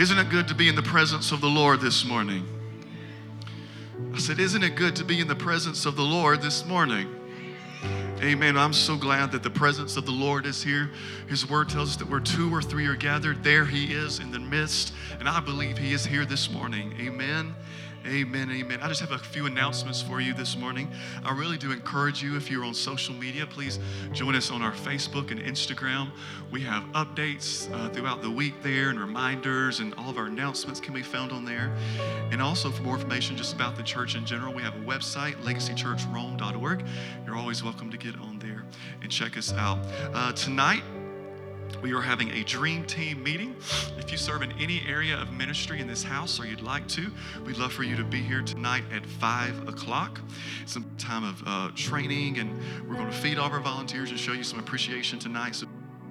Isn't it good to be in the presence of the Lord this morning? I said, Isn't it good to be in the presence of the Lord this morning? Amen. I'm so glad that the presence of the Lord is here. His word tells us that where two or three are gathered, there He is in the midst. And I believe He is here this morning. Amen. Amen, amen. I just have a few announcements for you this morning. I really do encourage you, if you're on social media, please join us on our Facebook and Instagram. We have updates uh, throughout the week there and reminders, and all of our announcements can be found on there. And also, for more information just about the church in general, we have a website, legacychurchrome.org. You're always welcome to get on there and check us out. Uh, tonight, we are having a dream team meeting. If you serve in any area of ministry in this house or you'd like to, we'd love for you to be here tonight at 5 o'clock. Some time of uh, training, and we're going to feed all of our volunteers and show you some appreciation tonight. So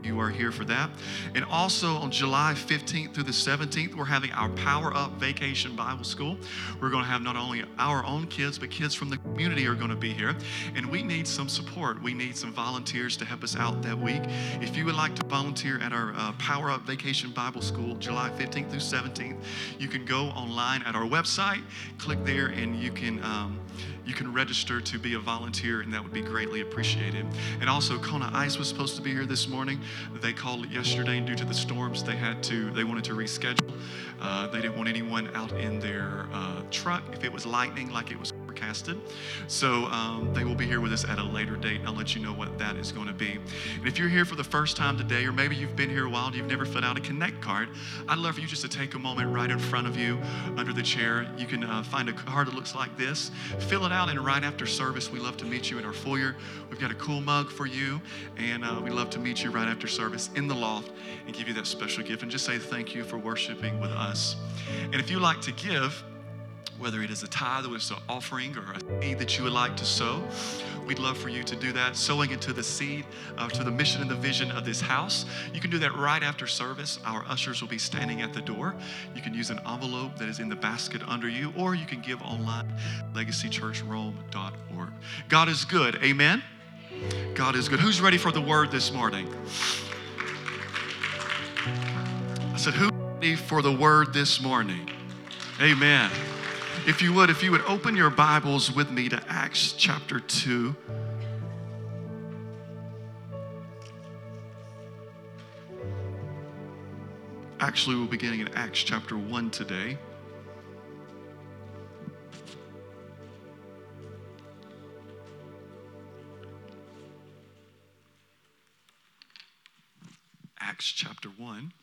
you are here for that. And also on July 15th through the 17th, we're having our Power Up Vacation Bible School. We're going to have not only our own kids, but kids from the community are going to be here. And we need some support. We need some volunteers to help us out that week. If you would like to volunteer at our uh, Power Up Vacation Bible School, July 15th through 17th, you can go online at our website, click there, and you can. Um, you can register to be a volunteer, and that would be greatly appreciated. And also, Kona Ice was supposed to be here this morning. They called yesterday, and due to the storms, they had to. They wanted to reschedule. Uh, they didn't want anyone out in their uh, truck if it was lightning, like it was forecasted. So um, they will be here with us at a later date. I'll let you know what that is going to be. And if you're here for the first time today, or maybe you've been here a while and you've never filled out a Connect card, I'd love for you just to take a moment right in front of you under the chair. You can uh, find a card that looks like this. Fill it out, and right after service, we love to meet you in our foyer. We've got a cool mug for you, and uh, we love to meet you right after service in the loft and give you that special gift and just say thank you for worshiping with us. And if you like to give, whether it is a tithe or it's an offering or a seed that you would like to sow. We'd love for you to do that, sowing into the seed, uh, to the mission and the vision of this house. You can do that right after service. Our ushers will be standing at the door. You can use an envelope that is in the basket under you, or you can give online, legacychurchrome.org. God is good. Amen. God is good. Who's ready for the word this morning? I said, Who's ready for the word this morning? Amen. If you would, if you would open your Bibles with me to Acts chapter 2. Actually, we're beginning in Acts chapter 1 today. Acts chapter 1.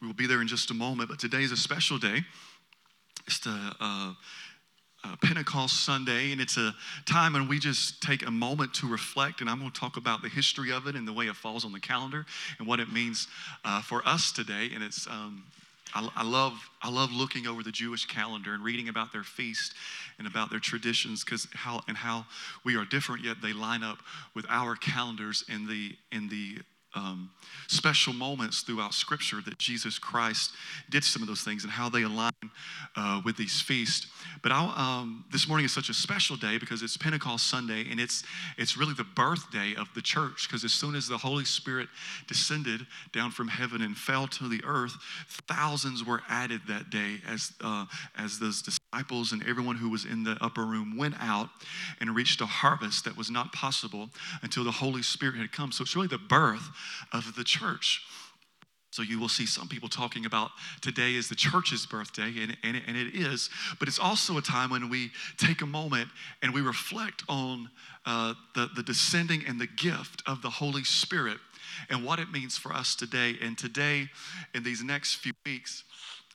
We will be there in just a moment, but today is a special day. It's the uh, uh, Pentecost Sunday, and it's a time when we just take a moment to reflect. And I'm going to talk about the history of it and the way it falls on the calendar and what it means uh, for us today. And it's um, I, I, love I love looking over the Jewish calendar and reading about their feast and about their traditions because how and how we are different yet they line up with our calendars in the in the um, special moments throughout Scripture that Jesus Christ did some of those things and how they align uh, with these feasts. But um, this morning is such a special day because it's Pentecost Sunday and it's it's really the birthday of the church. Because as soon as the Holy Spirit descended down from heaven and fell to the earth, thousands were added that day as uh, as those disciples and everyone who was in the upper room went out and reached a harvest that was not possible until the Holy Spirit had come. So it's really the birth of the church. So you will see some people talking about today is the church's birthday, and, and, and it is, but it's also a time when we take a moment and we reflect on uh, the, the descending and the gift of the Holy Spirit and what it means for us today. And today, in these next few weeks,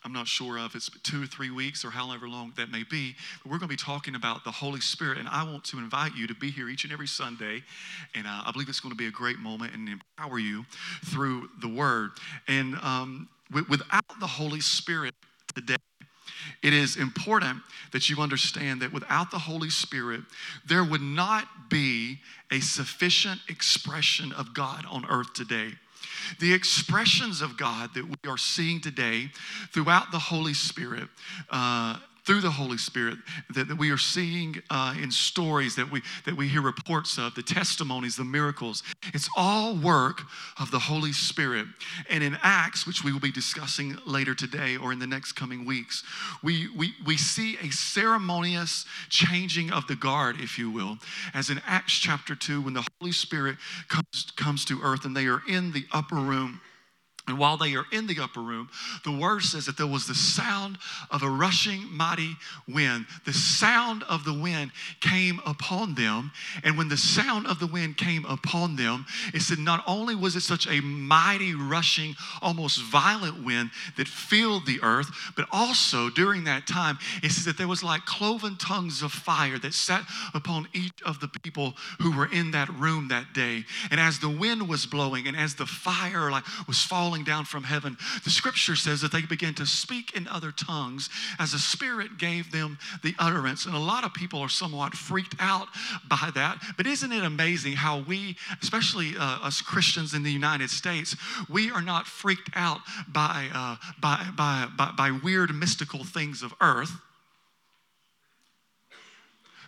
I'm not sure of it's two or three weeks or however long that may be, but we're going to be talking about the Holy Spirit. And I want to invite you to be here each and every Sunday. And uh, I believe it's going to be a great moment and empower you through the Word. And um, w- without the Holy Spirit today, it is important that you understand that without the Holy Spirit, there would not be a sufficient expression of God on earth today. The expressions of God that we are seeing today throughout the Holy Spirit uh, through the Holy Spirit that, that we are seeing uh, in stories that we, that we hear reports of, the testimonies, the miracles. It's all work of the Holy Spirit. And in Acts, which we will be discussing later today or in the next coming weeks, we, we, we see a ceremonious changing of the guard, if you will, as in Acts chapter 2, when the Holy Spirit comes, comes to earth and they are in the upper room. And while they are in the upper room, the word says that there was the sound of a rushing mighty wind. The sound of the wind came upon them. And when the sound of the wind came upon them, it said not only was it such a mighty, rushing, almost violent wind that filled the earth, but also during that time, it says that there was like cloven tongues of fire that sat upon each of the people who were in that room that day. And as the wind was blowing and as the fire like was falling, falling down from heaven. The scripture says that they began to speak in other tongues as the Spirit gave them the utterance. And a lot of people are somewhat freaked out by that. But isn't it amazing how we, especially uh, us Christians in the United States, we are not freaked out by, uh, by, by, by, by weird mystical things of earth?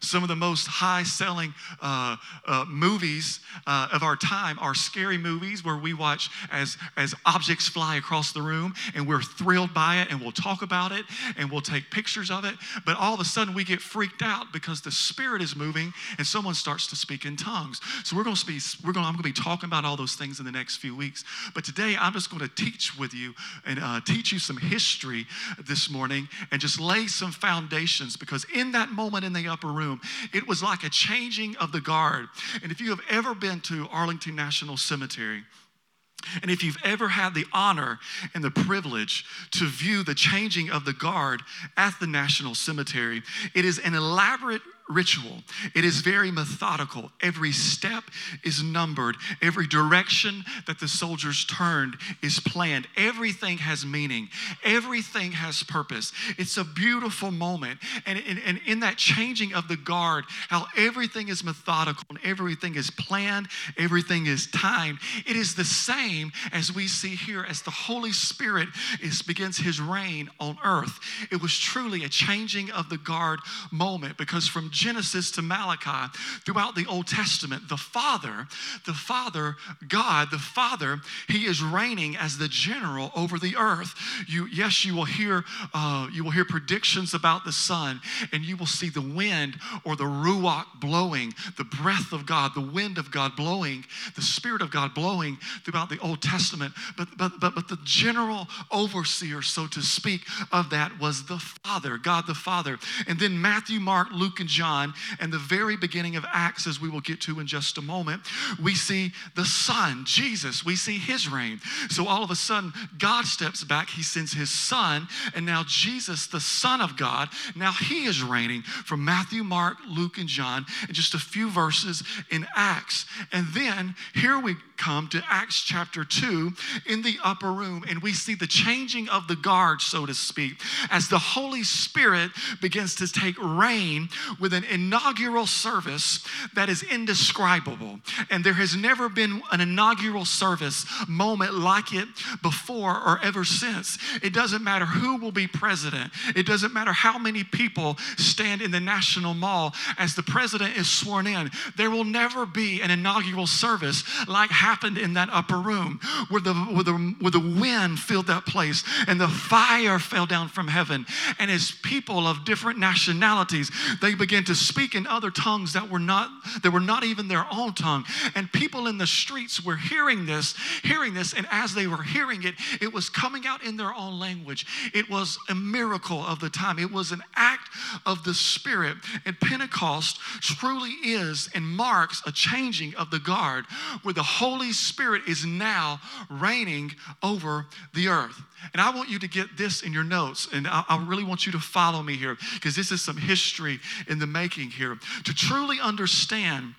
Some of the most high selling uh, uh, movies uh, of our time are scary movies where we watch as, as objects fly across the room and we're thrilled by it and we'll talk about it and we'll take pictures of it. But all of a sudden we get freaked out because the Spirit is moving and someone starts to speak in tongues. So we're going to be, we're going, I'm going to be talking about all those things in the next few weeks. But today I'm just going to teach with you and uh, teach you some history this morning and just lay some foundations because in that moment in the upper room, room. It was like a changing of the guard. And if you have ever been to Arlington National Cemetery, and if you've ever had the honor and the privilege to view the changing of the guard at the National Cemetery, it is an elaborate ritual. It is very methodical. Every step is numbered. Every direction that the soldiers turned is planned. Everything has meaning. Everything has purpose. It's a beautiful moment. And, and, in that changing of the guard, how everything is methodical and everything is planned, everything is timed, it is the same as we see here as the Holy Spirit is, begins his reign on earth. It was truly a changing of the guard moment because from Genesis to Malachi, throughout the Old Testament, the Father, the Father, God, the Father, He is reigning as the general over the earth. You, yes, you will hear, uh, you will hear predictions about the Son, and you will see the wind or the ruach blowing, the breath of God, the wind of God blowing, the Spirit of God blowing throughout the Old Testament. But but but but the general overseer, so to speak, of that was the Father, God the Father, and then Matthew, Mark, Luke, and John John and the very beginning of Acts, as we will get to in just a moment, we see the Son, Jesus, we see his reign. So all of a sudden, God steps back, he sends his Son, and now Jesus, the Son of God, now he is reigning from Matthew, Mark, Luke, and John, and just a few verses in Acts. And then here we come to Acts chapter 2 in the upper room, and we see the changing of the guard, so to speak, as the Holy Spirit begins to take reign with an inaugural service that is indescribable. And there has never been an inaugural service moment like it before or ever since. It doesn't matter who will be president, it doesn't matter how many people stand in the National Mall as the president is sworn in. There will never be an inaugural service like happened in that upper room where the, where the, where the wind filled that place and the fire fell down from heaven. And as people of different nationalities, they began to speak in other tongues that were not that were not even their own tongue. And people in the streets were hearing this, hearing this, and as they were hearing it, it was coming out in their own language. It was a miracle of the time. It was an act of the Spirit. And Pentecost truly is and marks a changing of the guard where the Holy Spirit is now reigning over the earth. And I want you to get this in your notes, and I, I really want you to follow me here because this is some history in the making here. To truly understand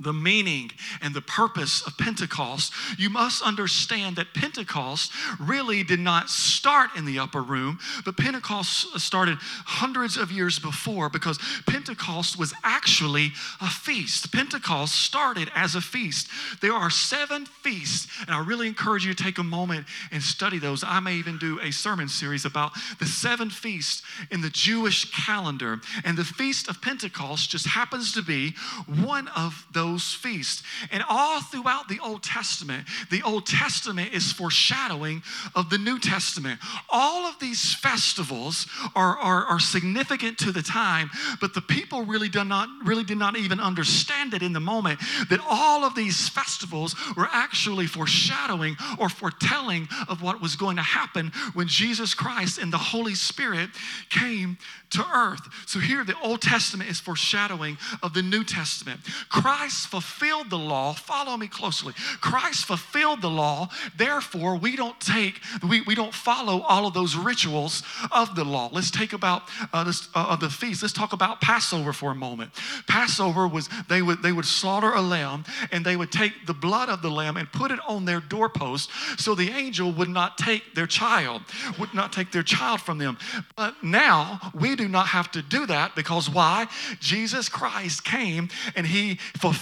the meaning and the purpose of Pentecost, you must understand that Pentecost really did not start in the upper room, but Pentecost started hundreds of years before because Pentecost was actually a feast. Pentecost started as a feast. There are seven feasts, and I really encourage you to take a moment and study those. I may even do a sermon series about the seven feasts in the Jewish calendar. And the Feast of Pentecost just happens to be one of those those feasts. And all throughout the Old Testament, the Old Testament is foreshadowing of the New Testament. All of these festivals are, are, are significant to the time, but the people really did not really did not even understand it in the moment that all of these festivals were actually foreshadowing or foretelling of what was going to happen when Jesus Christ and the Holy Spirit came to earth. So here the Old Testament is foreshadowing of the New Testament. Christ fulfilled the law. Follow me closely. Christ fulfilled the law. Therefore, we don't take, we, we don't follow all of those rituals of the law. Let's take about uh, this, uh, the feast. Let's talk about Passover for a moment. Passover was they would they would slaughter a lamb and they would take the blood of the lamb and put it on their doorpost so the angel would not take their child, would not take their child from them. But now we do not have to do that because why? Jesus Christ came and he fulfilled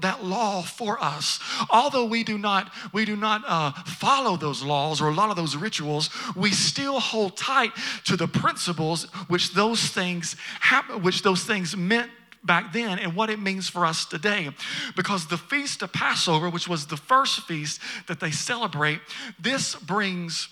that law for us. Although we do not we do not uh, follow those laws or a lot of those rituals, we still hold tight to the principles which those things happen, which those things meant back then and what it means for us today. Because the feast of Passover, which was the first feast that they celebrate, this brings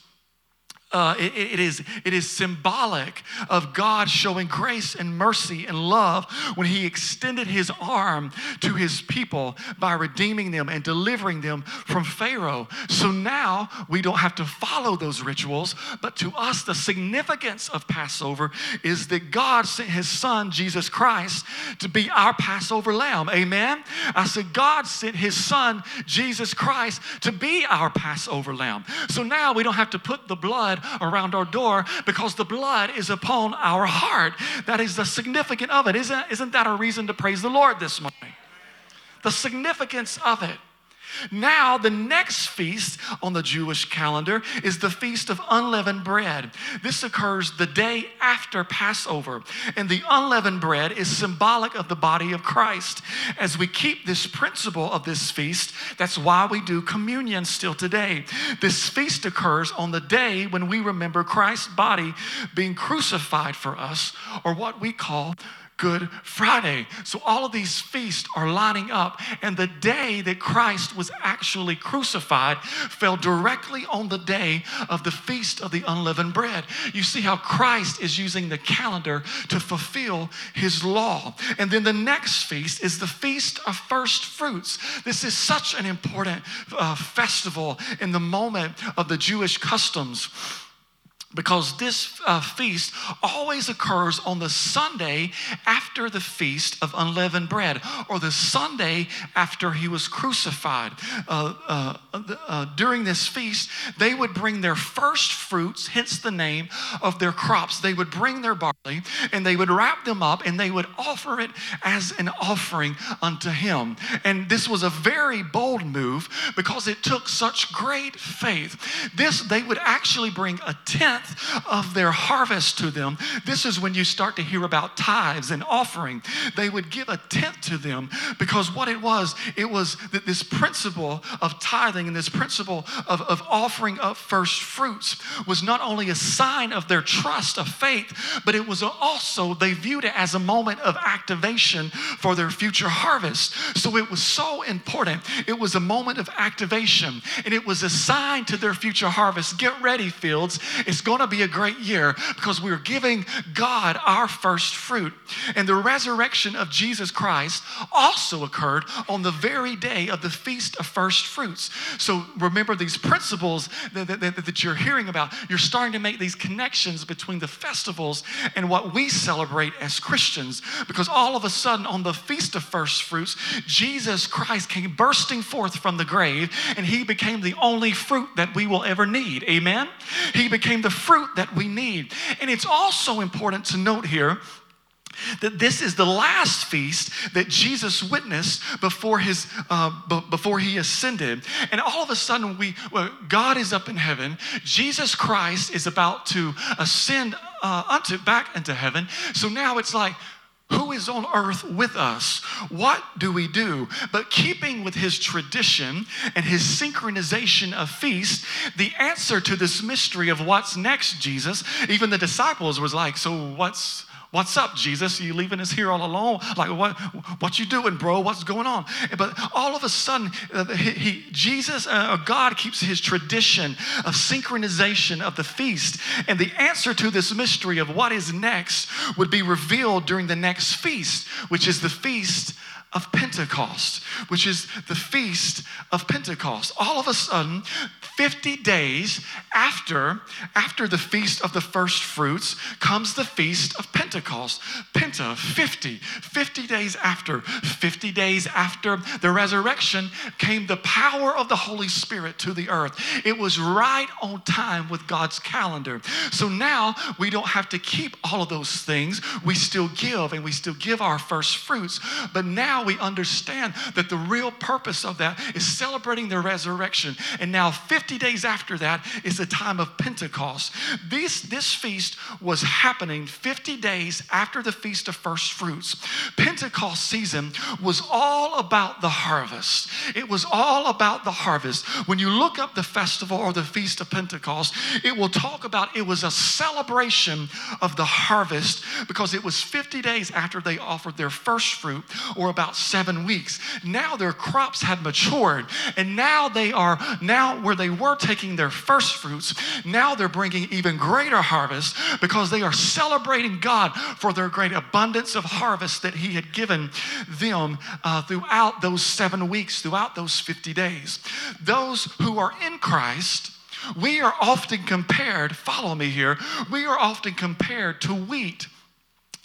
uh, it, it, is, it is symbolic of God showing grace and mercy and love when He extended His arm to His people by redeeming them and delivering them from Pharaoh. So now we don't have to follow those rituals, but to us, the significance of Passover is that God sent His Son, Jesus Christ, to be our Passover lamb. Amen? I said, God sent His Son, Jesus Christ, to be our Passover lamb. So now we don't have to put the blood around our door because the blood is upon our heart. That is the significance of it. Isn't, isn't that a reason to praise the Lord this morning? The significance of it. Now, the next feast on the Jewish calendar is the Feast of Unleavened Bread. This occurs the day after Passover, and the unleavened bread is symbolic of the body of Christ. As we keep this principle of this feast, that's why we do communion still today. This feast occurs on the day when we remember Christ's body being crucified for us, or what we call Good Friday. So all of these feasts are lining up, and the day that Christ was actually crucified fell directly on the day of the feast of the unleavened bread. You see how Christ is using the calendar to fulfill his law. And then the next feast is the feast of first fruits. This is such an important uh, festival in the moment of the Jewish customs because this uh, feast always occurs on the Sunday after the feast of unleavened bread, or the Sunday after he was crucified. Uh, uh, uh, during this feast, they would bring their first fruits, hence the name of their crops. They would bring their barley and they would wrap them up and they would offer it as an offering unto him. And this was a very bold move because it took such great faith. This, they would actually bring a tenth tenth of their harvest to them. This is when you start to hear about tithes and offering. They would give a tenth to them because what it was, it was that this principle of tithing and this principle of, of offering up first fruits was not only a sign of their trust of faith, but it was also, they viewed it as a moment of activation for their future harvest. So it was so important. It was a moment of activation and it was a sign to their future harvest. Get ready, fields. It's going to be a great year because we're giving God our first fruit. And the resurrection of Jesus Christ also occurred on the very day of the Feast of First Fruits. So remember these principles that, that, that, that you're hearing about. You're starting to make these connections between the festivals and what we celebrate as Christians because all of a sudden on the Feast of First Fruits, Jesus Christ came bursting forth from the grave and he became the only fruit that we will ever need. Amen? He became the fruit that we need. And it's also important to note here that this is the last feast that Jesus witnessed before his uh, b- before he ascended, and all of a sudden we well, God is up in heaven. Jesus Christ is about to ascend uh, unto back into heaven. So now it's like. Who is on earth with us? What do we do? But keeping with his tradition and his synchronization of feast, the answer to this mystery of what's next, Jesus, even the disciples was like, so what's What's up, Jesus? You leaving us here all alone? Like, what, what you doing, bro? What's going on? But all of a sudden, uh, he, Jesus, uh, God keeps his tradition of synchronization of the feast. And the answer to this mystery of what is next would be revealed during the next feast, which is the feast of Pentecost, which is the feast of Pentecost. All of a sudden, 50 days after, after the feast of the first fruits comes the feast of Pentecost. Penta, 50. 50 days after, 50 days after the resurrection came the power of the Holy Spirit to the earth. It was right on time with God's calendar. So now we don't have to keep all of those things. We still give and we still give our first fruits. But now we understand that the real purpose of that is celebrating the resurrection. And now 50 days after that is the time of Pentecost. This, this feast was happening 50 days after the Feast of First Fruits. Pentecost season was all about the harvest. It was all about the harvest. When you look up the festival or the Feast of Pentecost, it will talk about it was a celebration of the harvest because it was 50 days after they offered their first fruit or about seven weeks. Now their crops had matured and now they are now where they were taking their first fruits, now they're bringing even greater harvest because they are celebrating God for their great abundance of harvest that He had given them uh, throughout those seven weeks, throughout those 50 days. Those who are in Christ, we are often compared, follow me here, we are often compared to wheat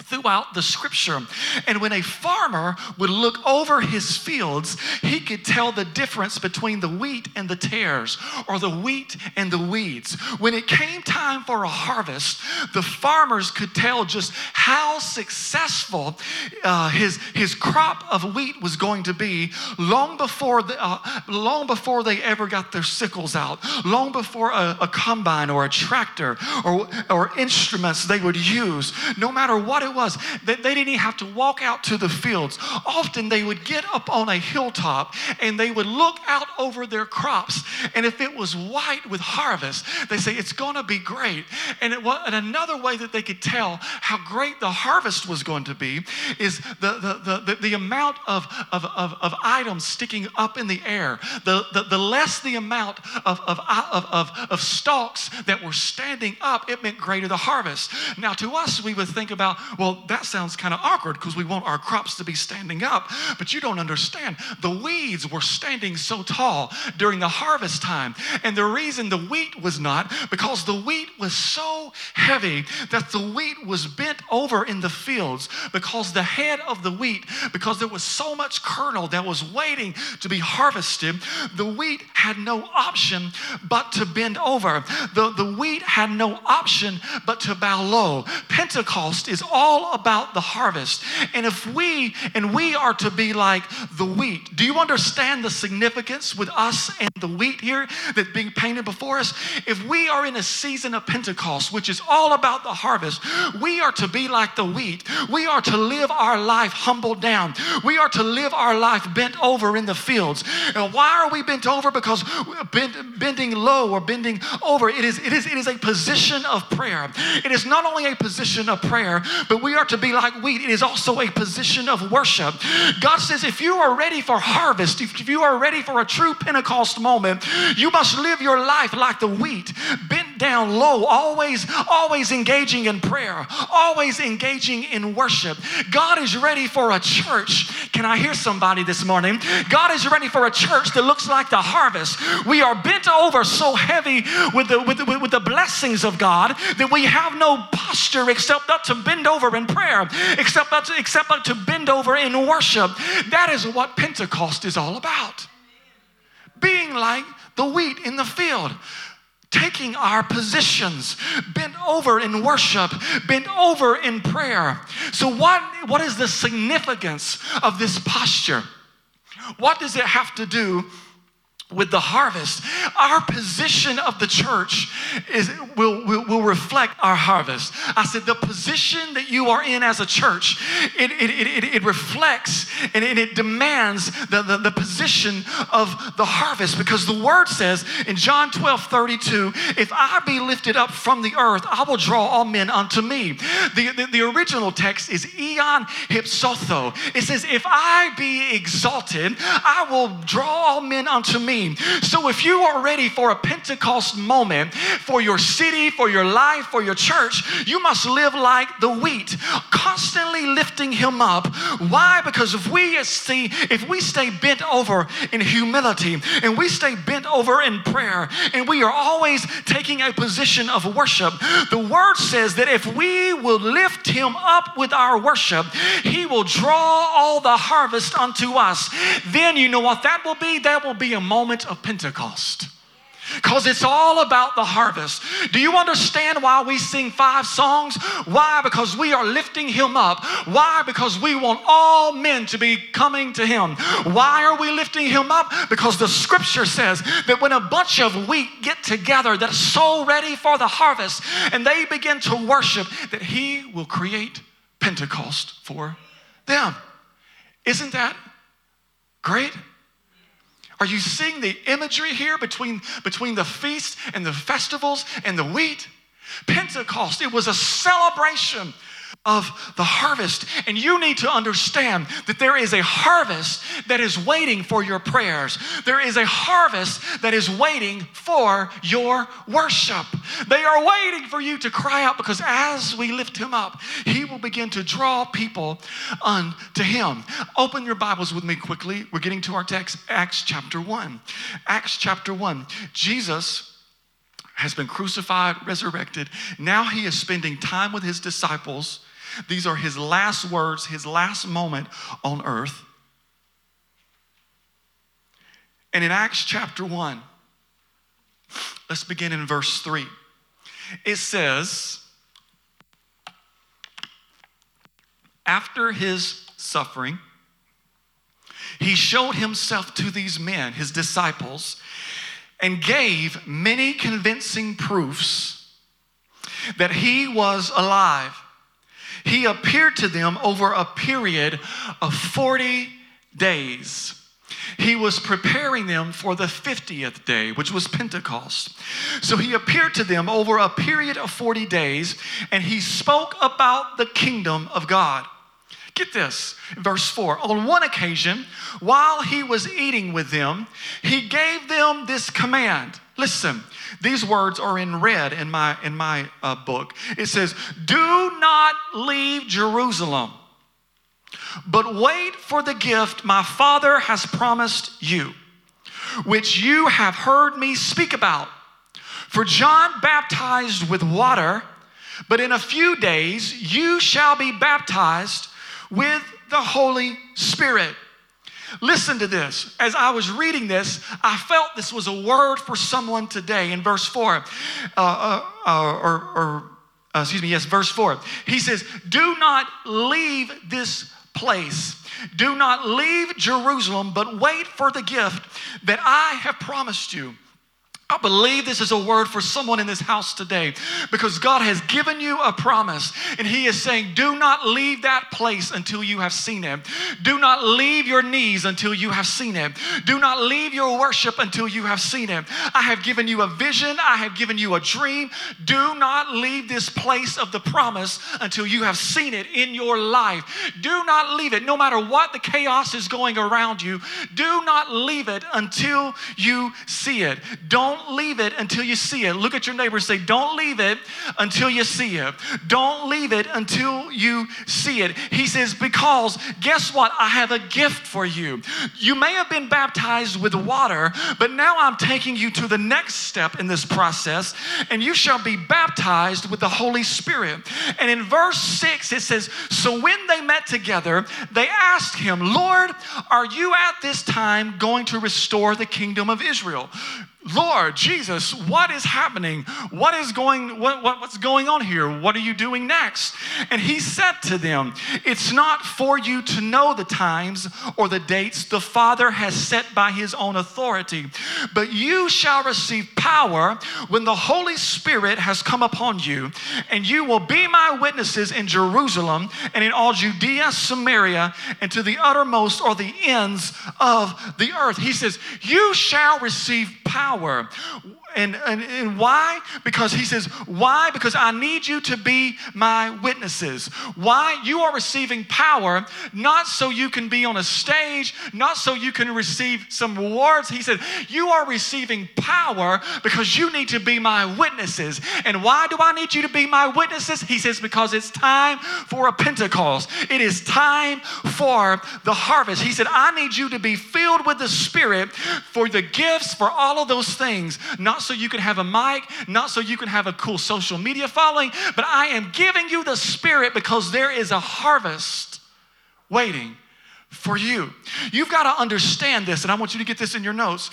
throughout the scripture. And when a farmer would look over his fields, he could tell the difference between the wheat and the tares, or the wheat and the weeds. When it came time for a harvest, the farmers could tell just how successful uh, his, his crop of wheat was going to be long before, the, uh, long before they ever got their sickles out, long before a, a combine or a tractor or, or instruments they would use, no matter what was, that they didn't even have to walk out to the fields. Often they would get up on a hilltop and they would look out over their crops. And if it was white with harvest, they say it's going to be great. And, it, and another way that they could tell how great the harvest was going to be is the, the, the, the, amount of, of, of, of items sticking up in the air. The, the, the less the amount of, of, of, of, of stalks that were standing up, it meant greater the harvest. Now, to us, we would think about, well, that sounds kind of awkward because we want our crops to be standing up. But you don't understand. The weeds were standing so tall during the harvest time. And the reason the wheat was not, because the wheat was so heavy that the wheat was bent over in the fields because the head of the wheat, because there was so much kernel that was waiting to be harvested, the wheat had no option but to bend over. The, the wheat had no option but to bow low. Pentecost is all about the harvest. And if we and we are to be like the wheat, do you understand the significance with us and the wheat here that's being painted before us? If we are in a season of Pentecost, which is all about the harvest, we are to be like the wheat. We are to live our life humbled down. We are to live our life bent over in the fields. And why are we bent over? Because bend, bending low or bending over, it is, it, is, it is a position of prayer. It is not only a position of prayer, but we are to be like wheat, it is also a position of worship. God says, if you are ready for harvest, if you are ready for a true Pentecost moment, you must live your life like the wheat, bent down low, always, always engaging in prayer, always engaging in worship. God is ready for a church. Can I hear somebody this morning? God is ready for a church that looks like the harvest. We are bent over so heavy with the, with the, with the blessings of God that we have no posture except not to bend over in prayer, except but to, except but to bend over in worship. That is what Pentecost is all about. Being like the wheat in the field. Taking our positions, bent over in worship, bent over in prayer. So, what, what is the significance of this posture? What does it have to do with the harvest. Our position of the church is will, will, will, reflect our harvest. I said the position that you are in as a church, it, it, it, it reflects and it, it demands the, the, the, position of the harvest because the word says in John 12, 32, if I be lifted up from the earth, I will draw all men unto me. The, the, the original text is eon hypsotho. It says, if I be exalted, I will draw all men unto me. So if you are ready for a Pentecost moment for your city, for your life, for your church, you must live like the wheat, constantly lifting him up. Why? Because if we see, if we stay bent over in humility and we stay bent over in prayer and we are always taking a position of worship, the word says that if we will lift him up with our worship, he will draw all the harvest unto us. Then you know what that will be? That will be a moment moment of Pentecost. Because it's all about the harvest. Do you understand why we sing five songs? Why? Because we are lifting Him up. Why? Because we want all men to be coming to Him. Why are we lifting Him up? Because the scripture says that when a bunch of wheat get together that's so ready for the harvest and they begin to worship, that He will create Pentecost for them. Isn't that great? Are you seeing the imagery here between, between the feast and the festivals and the wheat? Pentecost, it was a celebration of the harvest. And you need to understand that there is a harvest that is waiting for your prayers. There is a harvest that is waiting for your worship. They are waiting for you to cry out because as we lift him up, he will begin to draw people unto him. Open your Bibles with me quickly. We're getting to our text, Acts chapter 1. Acts chapter 1. Jesus has been crucified, resurrected. Now he is spending time with his disciples these are his last words, his last moment on earth. And in Acts chapter 1, let's begin in verse 3. It says, After his suffering, he showed himself to these men, his disciples, and gave many convincing proofs that he was alive he appeared to them over a period of 40 days. He was preparing them for the 50th day, which was Pentecost. So he appeared to them over a period of 40 days and he spoke about the kingdom of God. Get this, verse 4. On one occasion, while he was eating with them, he gave them this command. Listen, these words are in red in my, in my uh, book. It says, Do not leave Jerusalem, but wait for the gift my Father has promised you, which you have heard me speak about. For John baptized with water, but in a few days you shall be baptized with the Holy Spirit. Listen to this. As I was reading this, I felt this was a word for someone today in verse 4. Uh, uh, uh, or, or uh, excuse me, yes, verse 4. He says, Do not leave this place. Do not leave Jerusalem, but wait for the gift that I have promised you. I believe this is a word for someone in this house today because God has given you a promise and He is saying, Do not leave that place until you have seen Him. Do not leave your knees until you have seen Him. Do not leave your worship until you have seen Him. I have given you a vision, I have given you a dream. Do not leave this place of the promise until you have seen it in your life. Do not leave it, no matter what the chaos is going around you. Do not leave it until you see it. Don't don't leave it until you see it. Look at your neighbor say, Don't leave it until you see it. Don't leave it until you see it. He says, Because guess what? I have a gift for you. You may have been baptized with water, but now I'm taking you to the next step in this process, and you shall be baptized with the Holy Spirit. And in verse 6, it says, So when they met together, they asked him, Lord, are you at this time going to restore the kingdom of Israel? Lord Jesus, what is happening? What is going what, what, what's going on here? What are you doing next? And he said to them, It's not for you to know the times or the dates the Father has set by his own authority, but you shall receive power when the Holy Spirit has come upon you, and you will be my witnesses in Jerusalem and in all Judea, Samaria, and to the uttermost or the ends of the earth. He says, You shall receive power power. And, and, and why? Because he says, Why? Because I need you to be my witnesses. Why? You are receiving power not so you can be on a stage, not so you can receive some rewards. He said, You are receiving power because you need to be my witnesses. And why do I need you to be my witnesses? He says, Because it's time for a Pentecost. It is time for the harvest. He said, I need you to be filled with the Spirit for the gifts, for all of those things, not so you can have a mic, not so you can have a cool social media following, but I am giving you the Spirit because there is a harvest waiting for you. You've got to understand this, and I want you to get this in your notes.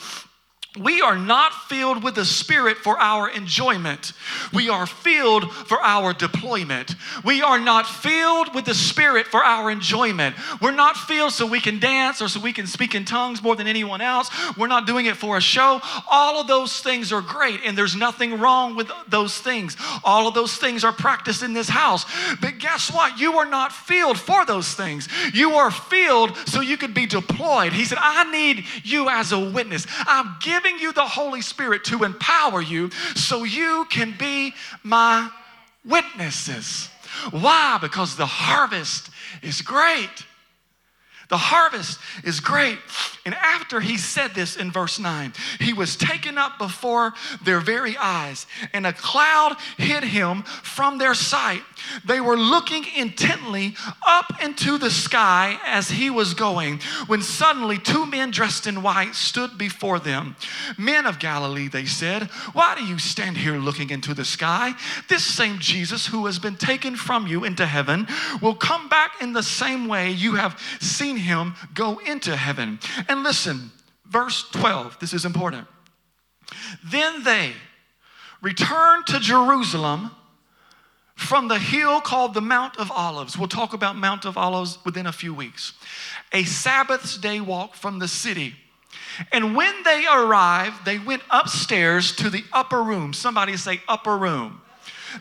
We are not filled with the Spirit for our enjoyment. We are filled for our deployment. We are not filled with the Spirit for our enjoyment. We're not filled so we can dance or so we can speak in tongues more than anyone else. We're not doing it for a show. All of those things are great, and there's nothing wrong with those things. All of those things are practiced in this house. But guess what? You are not filled for those things. You are filled so you could be deployed. He said, I need you as a witness. I'm giving giving you the Holy Spirit to empower you so you can be my witnesses. Why? Because the harvest is great. The harvest is great. And after he said this in verse 9, he was taken up before their very eyes, and a cloud hid him from their sight. They were looking intently up into the sky as he was going, when suddenly two men dressed in white stood before them. Men of Galilee, they said, why do you stand here looking into the sky? This same Jesus who has been taken from you into heaven will come back in the same way you have seen him go into heaven. And listen, verse 12, this is important. Then they returned to Jerusalem from the hill called the Mount of Olives. We'll talk about Mount of Olives within a few weeks. A Sabbath's day walk from the city. And when they arrived, they went upstairs to the upper room. Somebody say, upper room.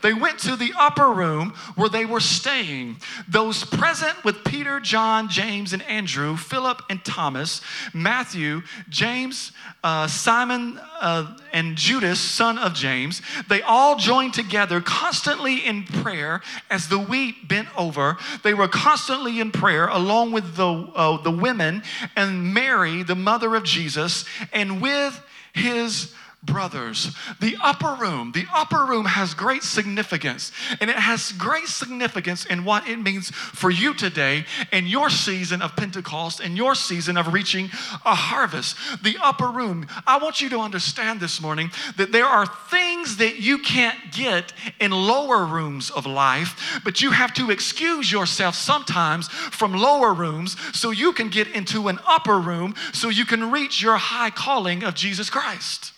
They went to the upper room where they were staying. Those present with Peter, John, James, and Andrew, Philip and Thomas, Matthew, James, uh, Simon, uh, and Judas, son of James, they all joined together constantly in prayer as the wheat bent over. They were constantly in prayer along with the, uh, the women and Mary, the mother of Jesus, and with his brothers. The upper room, the upper room has great significance, and it has great significance in what it means for you today in your season of Pentecost, in your season of reaching a harvest. The upper room, I want you to understand this morning that there are things that you can't get in lower rooms of life, but you have to excuse yourself sometimes from lower rooms so you can get into an upper room so you can reach your high calling of Jesus Christ.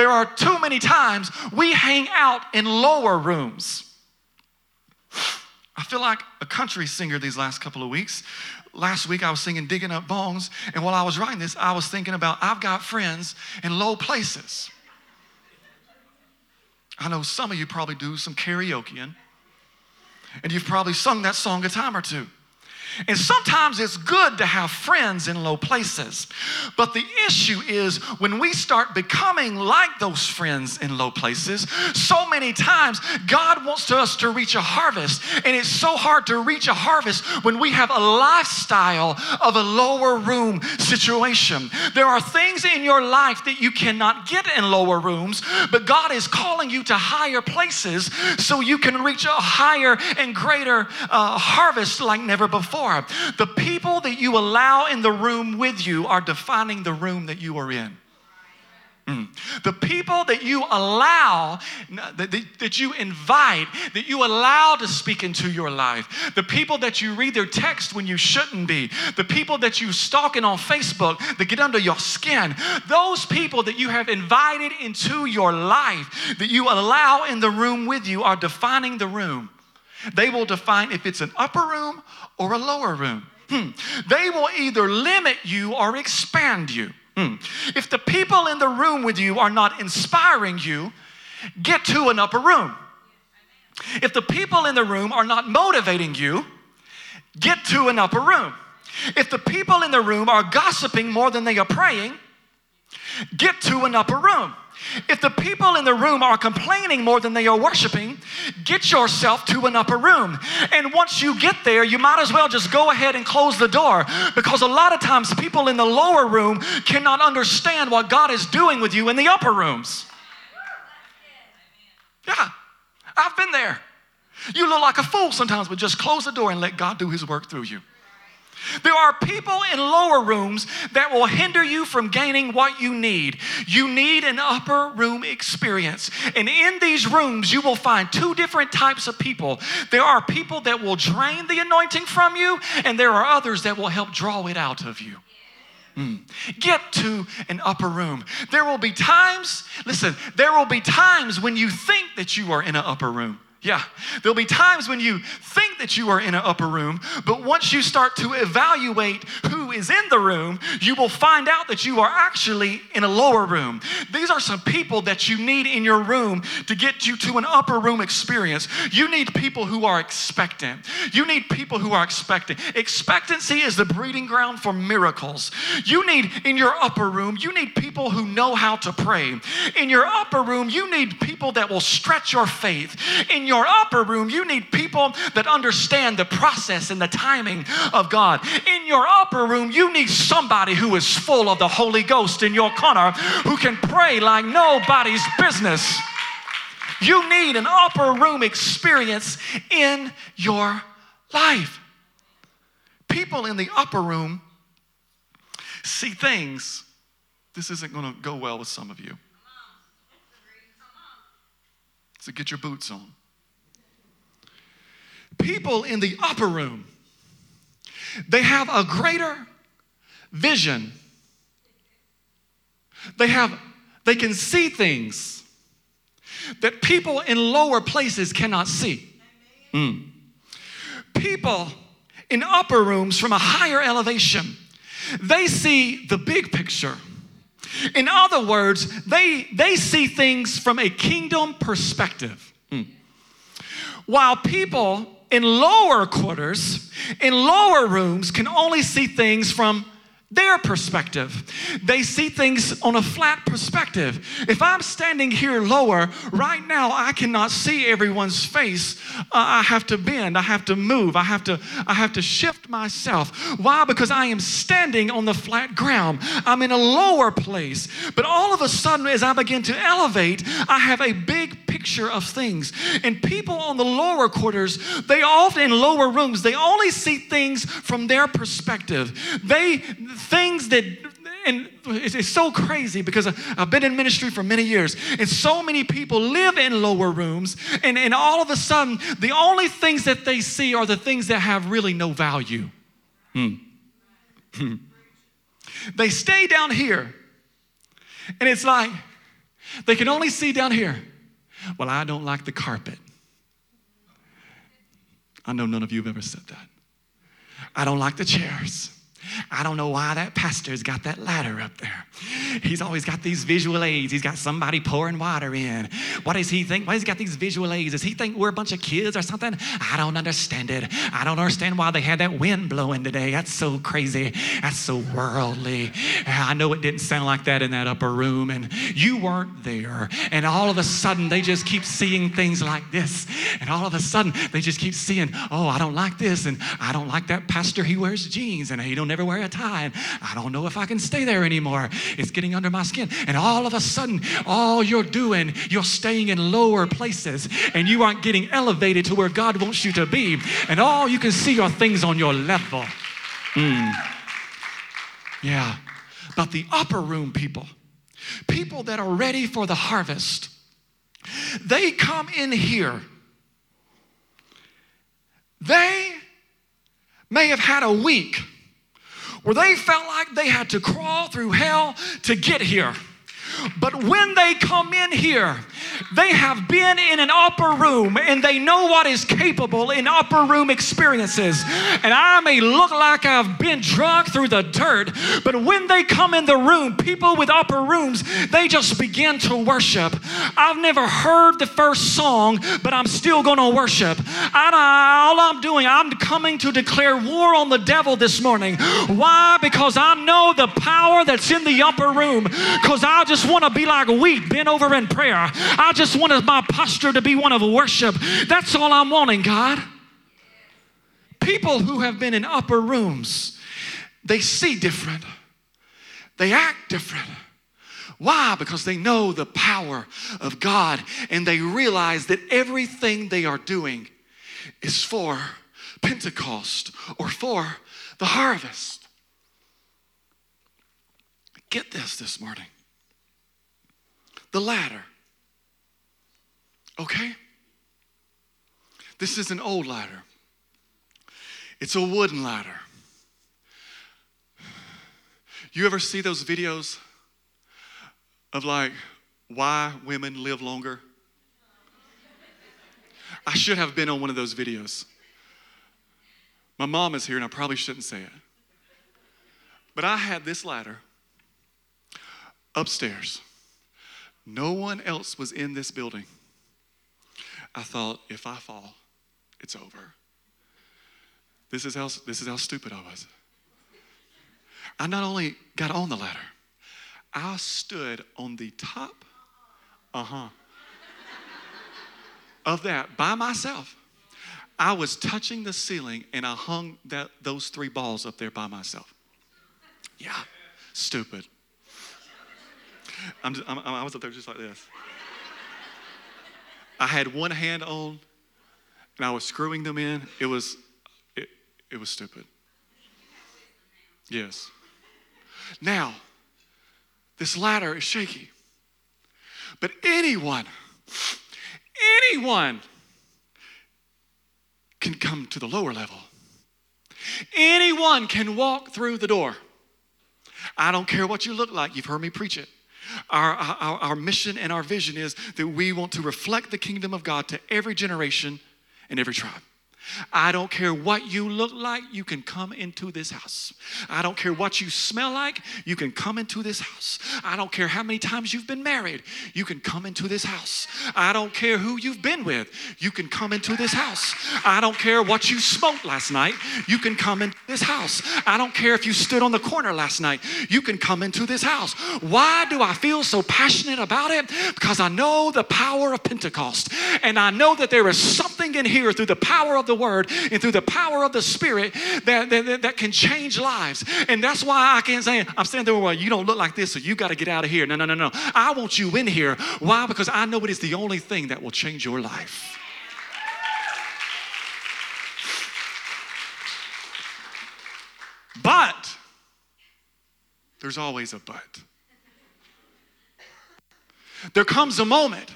There are too many times we hang out in lower rooms. I feel like a country singer these last couple of weeks. Last week I was singing Digging Up Bones, and while I was writing this, I was thinking about I've got friends in low places. I know some of you probably do some karaokeing, and you've probably sung that song a time or two. And sometimes it's good to have friends in low places. But the issue is when we start becoming like those friends in low places, so many times God wants us to reach a harvest. And it's so hard to reach a harvest when we have a lifestyle of a lower room situation. There are things in your life that you cannot get in lower rooms, but God is calling you to higher places so you can reach a higher and greater uh, harvest like never before. The people that you allow in the room with you are defining the room that you are in. Mm. The people that you allow, that, that you invite, that you allow to speak into your life, the people that you read their text when you shouldn't be, the people that you stalking on Facebook that get under your skin, those people that you have invited into your life, that you allow in the room with you, are defining the room. They will define if it's an upper room or a lower room. Hmm. They will either limit you or expand you. Hmm. If the people in the room with you are not inspiring you, get to an upper room. If the people in the room are not motivating you, get to an upper room. If the people in the room are gossiping more than they are praying, get to an upper room. If the people in the room are complaining more than they are worshiping, get yourself to an upper room. And once you get there, you might as well just go ahead and close the door because a lot of times people in the lower room cannot understand what God is doing with you in the upper rooms. Yeah, I've been there. You look like a fool sometimes, but just close the door and let God do His work through you. There are people in lower rooms that will hinder you from gaining what you need. You need an upper room experience. And in these rooms, you will find two different types of people. There are people that will drain the anointing from you, and there are others that will help draw it out of you. Mm. Get to an upper room. There will be times, listen, there will be times when you think that you are in an upper room. Yeah, there'll be times when you think that you are in an upper room, but once you start to evaluate who is in the room, you will find out that you are actually in a lower room. These are some people that you need in your room to get you to an upper room experience. You need people who are expectant. You need people who are expecting. Expectancy is the breeding ground for miracles. You need in your upper room, you need people who know how to pray. In your upper room, you need people that will stretch your faith. In your upper room, you need people that understand the process and the timing of God. In your upper room, you need somebody who is full of the Holy Ghost in your corner who can pray like nobody's business. You need an upper room experience in your life. People in the upper room see things. This isn't going to go well with some of you. So get your boots on people in the upper room, they have a greater vision. They have they can see things that people in lower places cannot see. Mm. People in upper rooms from a higher elevation, they see the big picture. In other words, they, they see things from a kingdom perspective. Mm. While people in lower quarters, in lower rooms, can only see things from their perspective. They see things on a flat perspective. If I'm standing here lower, right now I cannot see everyone's face. Uh, I have to bend, I have to move, I have to I have to shift myself. Why? Because I am standing on the flat ground. I'm in a lower place. But all of a sudden as I begin to elevate, I have a big picture of things. And people on the lower quarters, they often in lower rooms, they only see things from their perspective. They things that and it's, so crazy because I've been in ministry for many years, and so many people live in lower rooms, and, and all of a sudden, the only things that they see are the things that have really no value. Hmm. They stay down here, and it's like they can only see down here. Well, I don't like the carpet. I know none of you have ever said that. I don't like the chairs. I don't know why that pastor's got that ladder up there. He's always got these visual aids. He's got somebody pouring water in. What does he think? Why has he got these visual aids? Does he think we're a bunch of kids or something? I don't understand it. I don't understand why they had that wind blowing today. That's so crazy. That's so worldly. I know it didn't sound like that in that upper room, and you weren't there. And all of a sudden, they just keep seeing things like this. And all of a sudden, they just keep seeing, oh, I don't like this, and I don't like that pastor. He wears jeans, and he don't never wear a tie. And I don't know if I can stay there anymore. It's getting under my skin. And all of a sudden, all you're doing, you're staying in lower places and you aren't getting elevated to where God wants you to be. And all you can see are things on your level. Mm. Yeah. But the upper room people, people that are ready for the harvest, they come in here. They may have had a week where they felt like they had to crawl through hell to get here. But when they come in here, they have been in an upper room and they know what is capable in upper room experiences. And I may look like I've been drunk through the dirt, but when they come in the room, people with upper rooms, they just begin to worship. I've never heard the first song, but I'm still going to worship. I, all I'm doing, I'm coming to declare war on the devil this morning. Why? Because I know the power that's in the upper room. Because I just want to be like wheat bent over in prayer. I just want my posture to be one of worship. That's all I'm wanting, God. People who have been in upper rooms, they see different, they act different. Why? Because they know the power of God and they realize that everything they are doing is for Pentecost or for the harvest. Get this this morning the ladder. Okay? This is an old ladder, it's a wooden ladder. You ever see those videos of like why women live longer? I should have been on one of those videos. My mom is here and I probably shouldn't say it. But I had this ladder upstairs. No one else was in this building. I thought, if I fall, it's over. This is how, this is how stupid I was. I not only got on the ladder, I stood on the top, uh huh, of that by myself. I was touching the ceiling and I hung that, those three balls up there by myself. Yeah, stupid. I'm, just, I'm, i was up there just like this. I had one hand on and I was screwing them in. It was, it, it was stupid. Yes. Now, this ladder is shaky. But anyone, anyone can come to the lower level. Anyone can walk through the door. I don't care what you look like. You've heard me preach it. Our, our, our mission and our vision is that we want to reflect the kingdom of God to every generation and every tribe. I don't care what you look like, you can come into this house. I don't care what you smell like, you can come into this house. I don't care how many times you've been married, you can come into this house. I don't care who you've been with, you can come into this house. I don't care what you smoked last night, you can come into this house. I don't care if you stood on the corner last night, you can come into this house. Why do I feel so passionate about it? Because I know the power of Pentecost, and I know that there is something in here through the power of the word and through the power of the spirit that, that, that can change lives. And that's why I can't say, I'm saying there, well, you don't look like this, so you got to get out of here. No, no, no, no. I want you in here. Why? Because I know it is the only thing that will change your life. But there's always a but. There comes a moment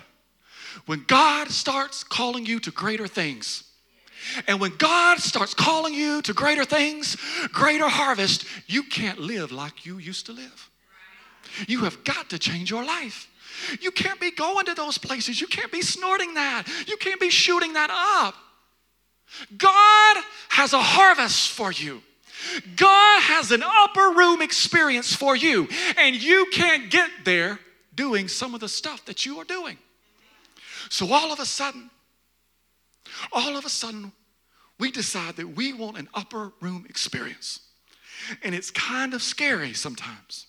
when God starts calling you to greater things. And when God starts calling you to greater things, greater harvest, you can't live like you used to live. You have got to change your life. You can't be going to those places. You can't be snorting that. You can't be shooting that up. God has a harvest for you. God has an upper room experience for you, and you can't get there doing some of the stuff that you are doing. So all of a sudden, all of a sudden, we decide that we want an upper room experience. And it's kind of scary sometimes.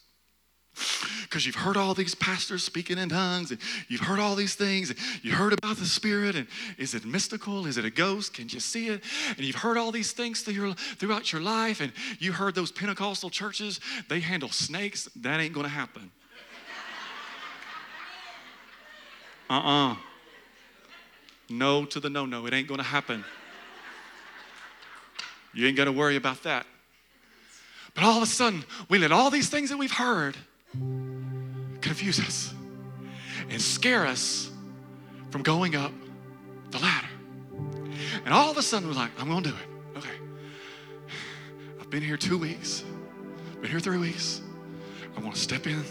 Because you've heard all these pastors speaking in tongues, and you've heard all these things, and you heard about the Spirit, and is it mystical? Is it a ghost? Can you see it? And you've heard all these things through your, throughout your life, and you heard those Pentecostal churches, they handle snakes. That ain't to happen. Uh uh-uh. No to the no no. It ain't going to happen. You ain't got to worry about that. But all of a sudden, we let all these things that we've heard confuse us and scare us from going up the ladder. And all of a sudden, we're like, I'm gonna do it. Okay. I've been here two weeks, been here three weeks. I wanna step in.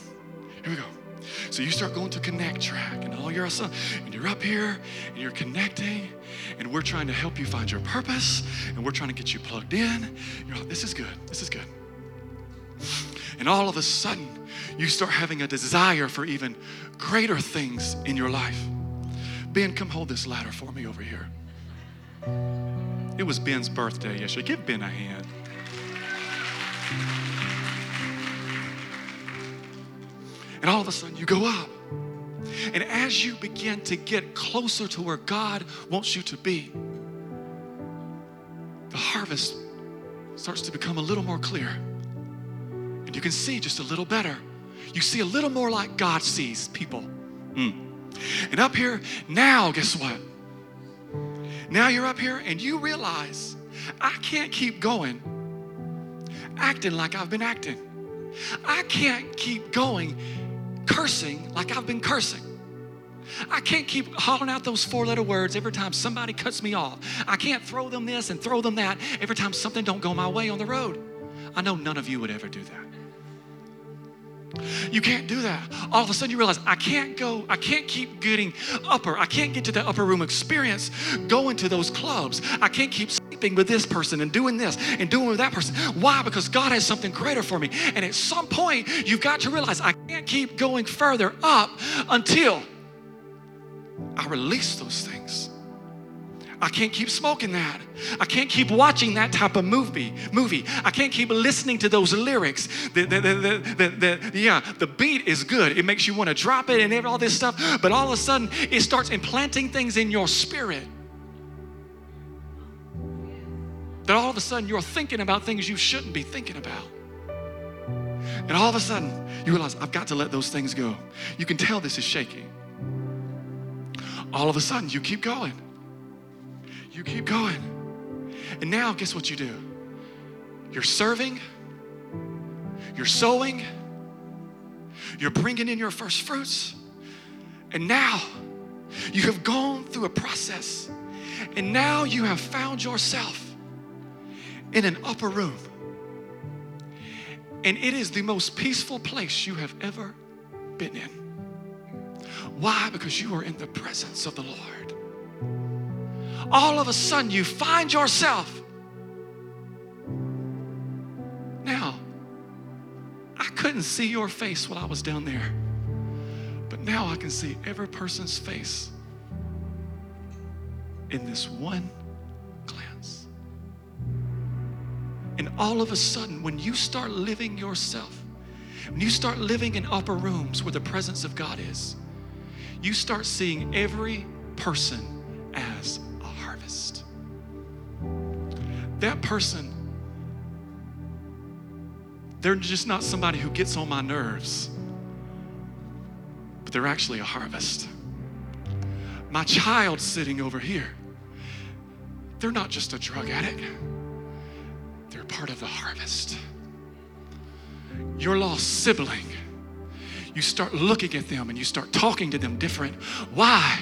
Here we go. So you start going to connect track, and all your son, and you're up here, and you're connecting, and we're trying to help you find your purpose, and we're trying to get you plugged in. You're like, this is good, this is good. And all of a sudden, you start having a desire for even greater things in your life. Ben, come hold this ladder for me over here. It was Ben's birthday yesterday. Give Ben a hand. And all of a sudden, you go up. And as you begin to get closer to where God wants you to be, the harvest starts to become a little more clear. And you can see just a little better. You see a little more like God sees people. Mm. And up here, now, guess what? Now you're up here and you realize I can't keep going acting like I've been acting. I can't keep going cursing like I've been cursing. I can't keep hollering out those four letter words every time somebody cuts me off. I can't throw them this and throw them that every time something don't go my way on the road. I know none of you would ever do that. You can't do that. All of a sudden you realize I can't go, I can't keep getting upper. I can't get to the upper room experience going to those clubs. I can't keep sleeping with this person and doing this and doing with that person. Why? Because God has something greater for me. And at some point, you've got to realize I can't keep going further up until I release those things. I can't keep smoking that. I can't keep watching that type of movie. Movie. I can't keep listening to those lyrics. The, the, the, yeah, the beat is good. It makes you want to drop it and all this stuff. But all of a sudden, it starts implanting things in your spirit. That all of a sudden you're thinking about things you shouldn't be thinking about. And all of a sudden, you realize, I've got to let those things go. You can tell this is shaky. All of a sudden, you keep going. You keep going. And now, guess what you do? You're serving, you're sowing, you're bringing in your first fruits, and now you have gone through a process, and now you have found yourself in an upper room. And it is the most peaceful place you have ever been in. Why? Because you are in the presence of the Lord all of a sudden you find yourself. Now, I couldn't see your face while I was down there, but now I can see every person's face in this one And all of a sudden, when you start living yourself, when you start living in upper rooms where the presence of God is, you start seeing every person as a harvest. that person, they're just not somebody who gets on my nerves, but they're actually a harvest. My child sitting over here, they're not just a drug addict, they're part of the harvest. Your lost sibling, you start looking at them and you start talking to them different. Why?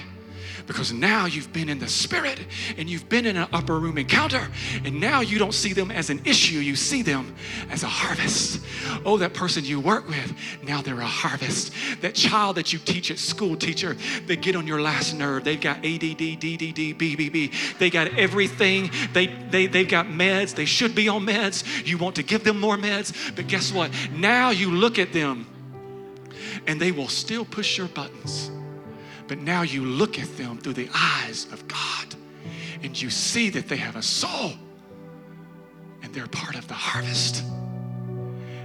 Because now you've been in the spirit and you've been in an upper room encounter, and now you don't see them as an issue, you see them as a harvest. Oh, that person you work with, now they're a harvest. That child that you teach at school, teacher, they get on your last nerve. They've got ADD, DDD, BBB. They got everything. They, they, they've got meds. They should be on meds. You want to give them more meds, but guess what? Now you look at them and they will still push your buttons but now you look at them through the eyes of God and you see that they have a soul and they're part of the harvest.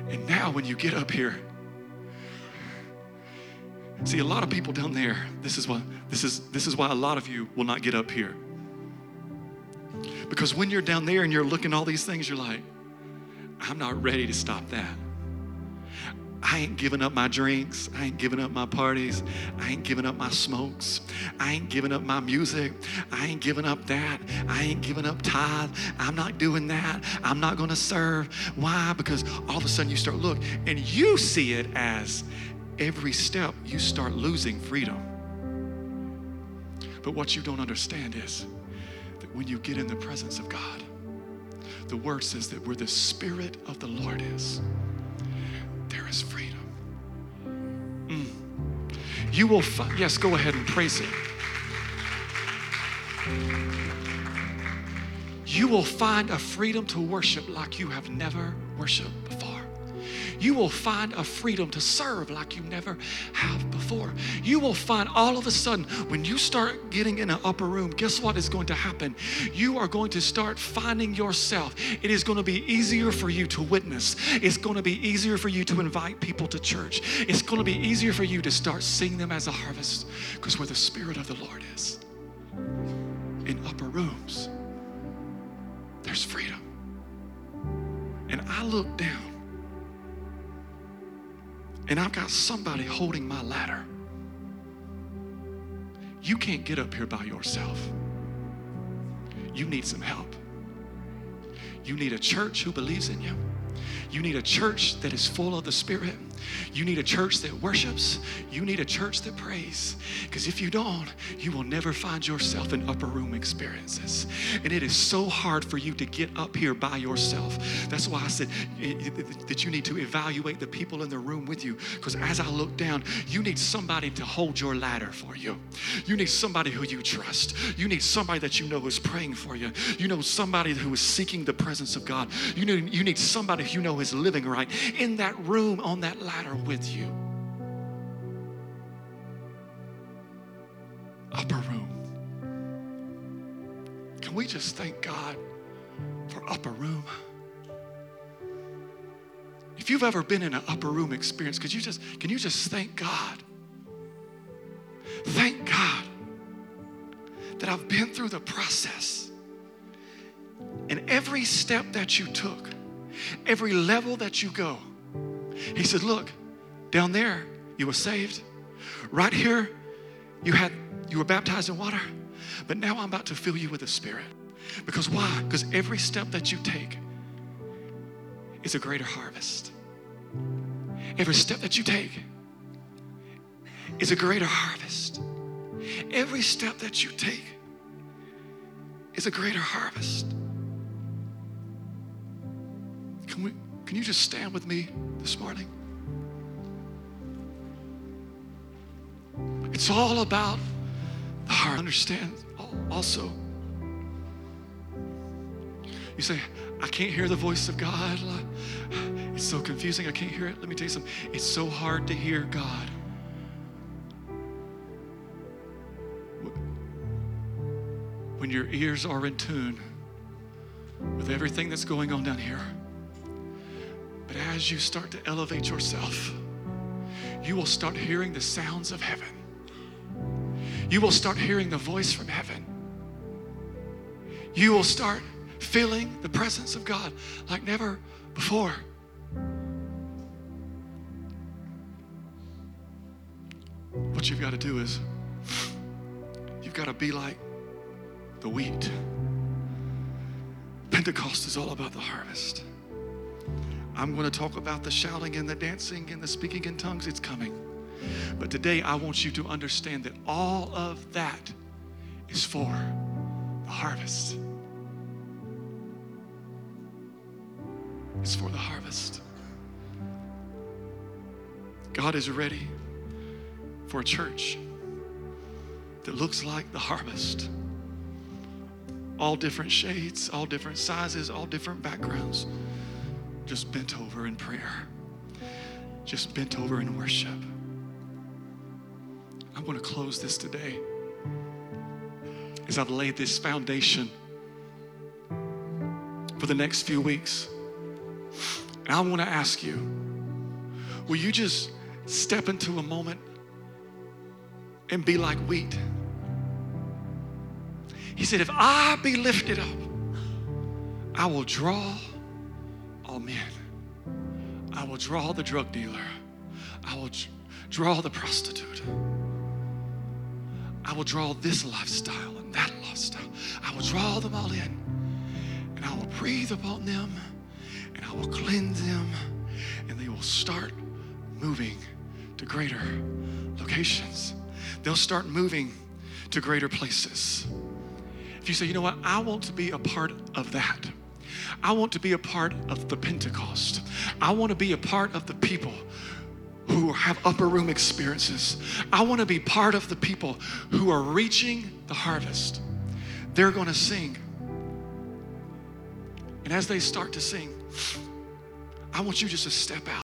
And now when you get up here, see a lot of people down there, this is why this is this is why a lot of you will not get up here. Because when you're down there and you're looking all these things, you're like, I'm not ready to stop that. I ain't giving up my drinks. I ain't giving up my parties. I ain't giving up my smokes. I ain't giving up my music. I ain't giving up that. I ain't giving up tithe. I'm not doing that. I'm not going to serve. Why? Because all of a sudden you start look and you see it as every step you start losing freedom. But what you don't understand is that when you get in the presence of God, the word says that where the Spirit of the Lord is, there is freedom. Mm. You will find, yes, go ahead and praise Him. You will find a freedom to worship like you have never worshiped before you will find a freedom to serve like you never have before. You will find all of a sudden when you start getting in an upper room, guess what is going to happen? You are going to start finding yourself. It is going to be easier for you to witness, it's going to be easier for you to invite people to church, it's going to be easier for you to start seeing them as a harvest because where the Spirit of the Lord is in upper rooms, there's freedom. And I look down and I've got somebody holding my ladder. You can't get up here by yourself. You need some help. You need a church who believes in you. You need a church that is full of the Spirit. You need a church that worships. You need a church that prays. Because if you don't, you will never find yourself in upper room experiences. And it is so hard for you to get up here by yourself. That's why I said eh, eh, eh, that you need to evaluate the people in the room with you. Because as I look down, you need somebody to hold your ladder for you. You need somebody who you trust. You need somebody that you know is praying for you. You know somebody who is seeking the presence of God. You need, you need somebody you know is living right in that room on that ladder with you. Upper room. Can we just thank God for upper room? If you've ever been in an upper room experience, could you just can you just thank God? Thank God that I've been through the process. And every step that you took, every level that you go, he said, Look, down there you were saved. Right here, you had you were baptized in water. But now I'm about to fill you with the Spirit. Because why? Because every step that you take is a greater harvest. Every step that you take is a greater harvest. Every step that you take is a greater harvest. Can you just stand with me this morning? It's all about the heart. Understand also. You say, I can't hear the voice of God. It's so confusing. I can't hear it. Let me tell you something. It's so hard to hear God. When your ears are in tune with everything that's going on down here. As you start to elevate yourself, you will start hearing the sounds of heaven. You will start hearing the voice from heaven. You will start feeling the presence of God like never before. What you've got to do is you've got to be like the wheat. Pentecost is all about the harvest. I'm going to talk about the shouting and the dancing and the speaking in tongues. It's coming. But today, I want you to understand that all of that is for the harvest. It's for the harvest. God is ready for a church that looks like the harvest. All different shades, all different sizes, all different backgrounds just bent over in prayer, just bent over in worship. I'm going to close this today as I've laid this foundation for the next few weeks. And I want to ask you will you just step into a moment and be like wheat? He said, If I be lifted up, I will draw Oh, all men. I will draw the drug dealer. I will draw the prostitute. I will draw this lifestyle and that lifestyle. I will draw them all in. And I will breathe upon them and I will cleanse them and they will start moving to greater locations. They'll start moving to greater places. If you say, you know what, I want to be a part of that. I want to be a part of the Pentecost. I want to be a part of the people who have upper room experiences. I want to be part of the people who are reaching the harvest. They're going to sing. And as they start to sing, I want you just to step out.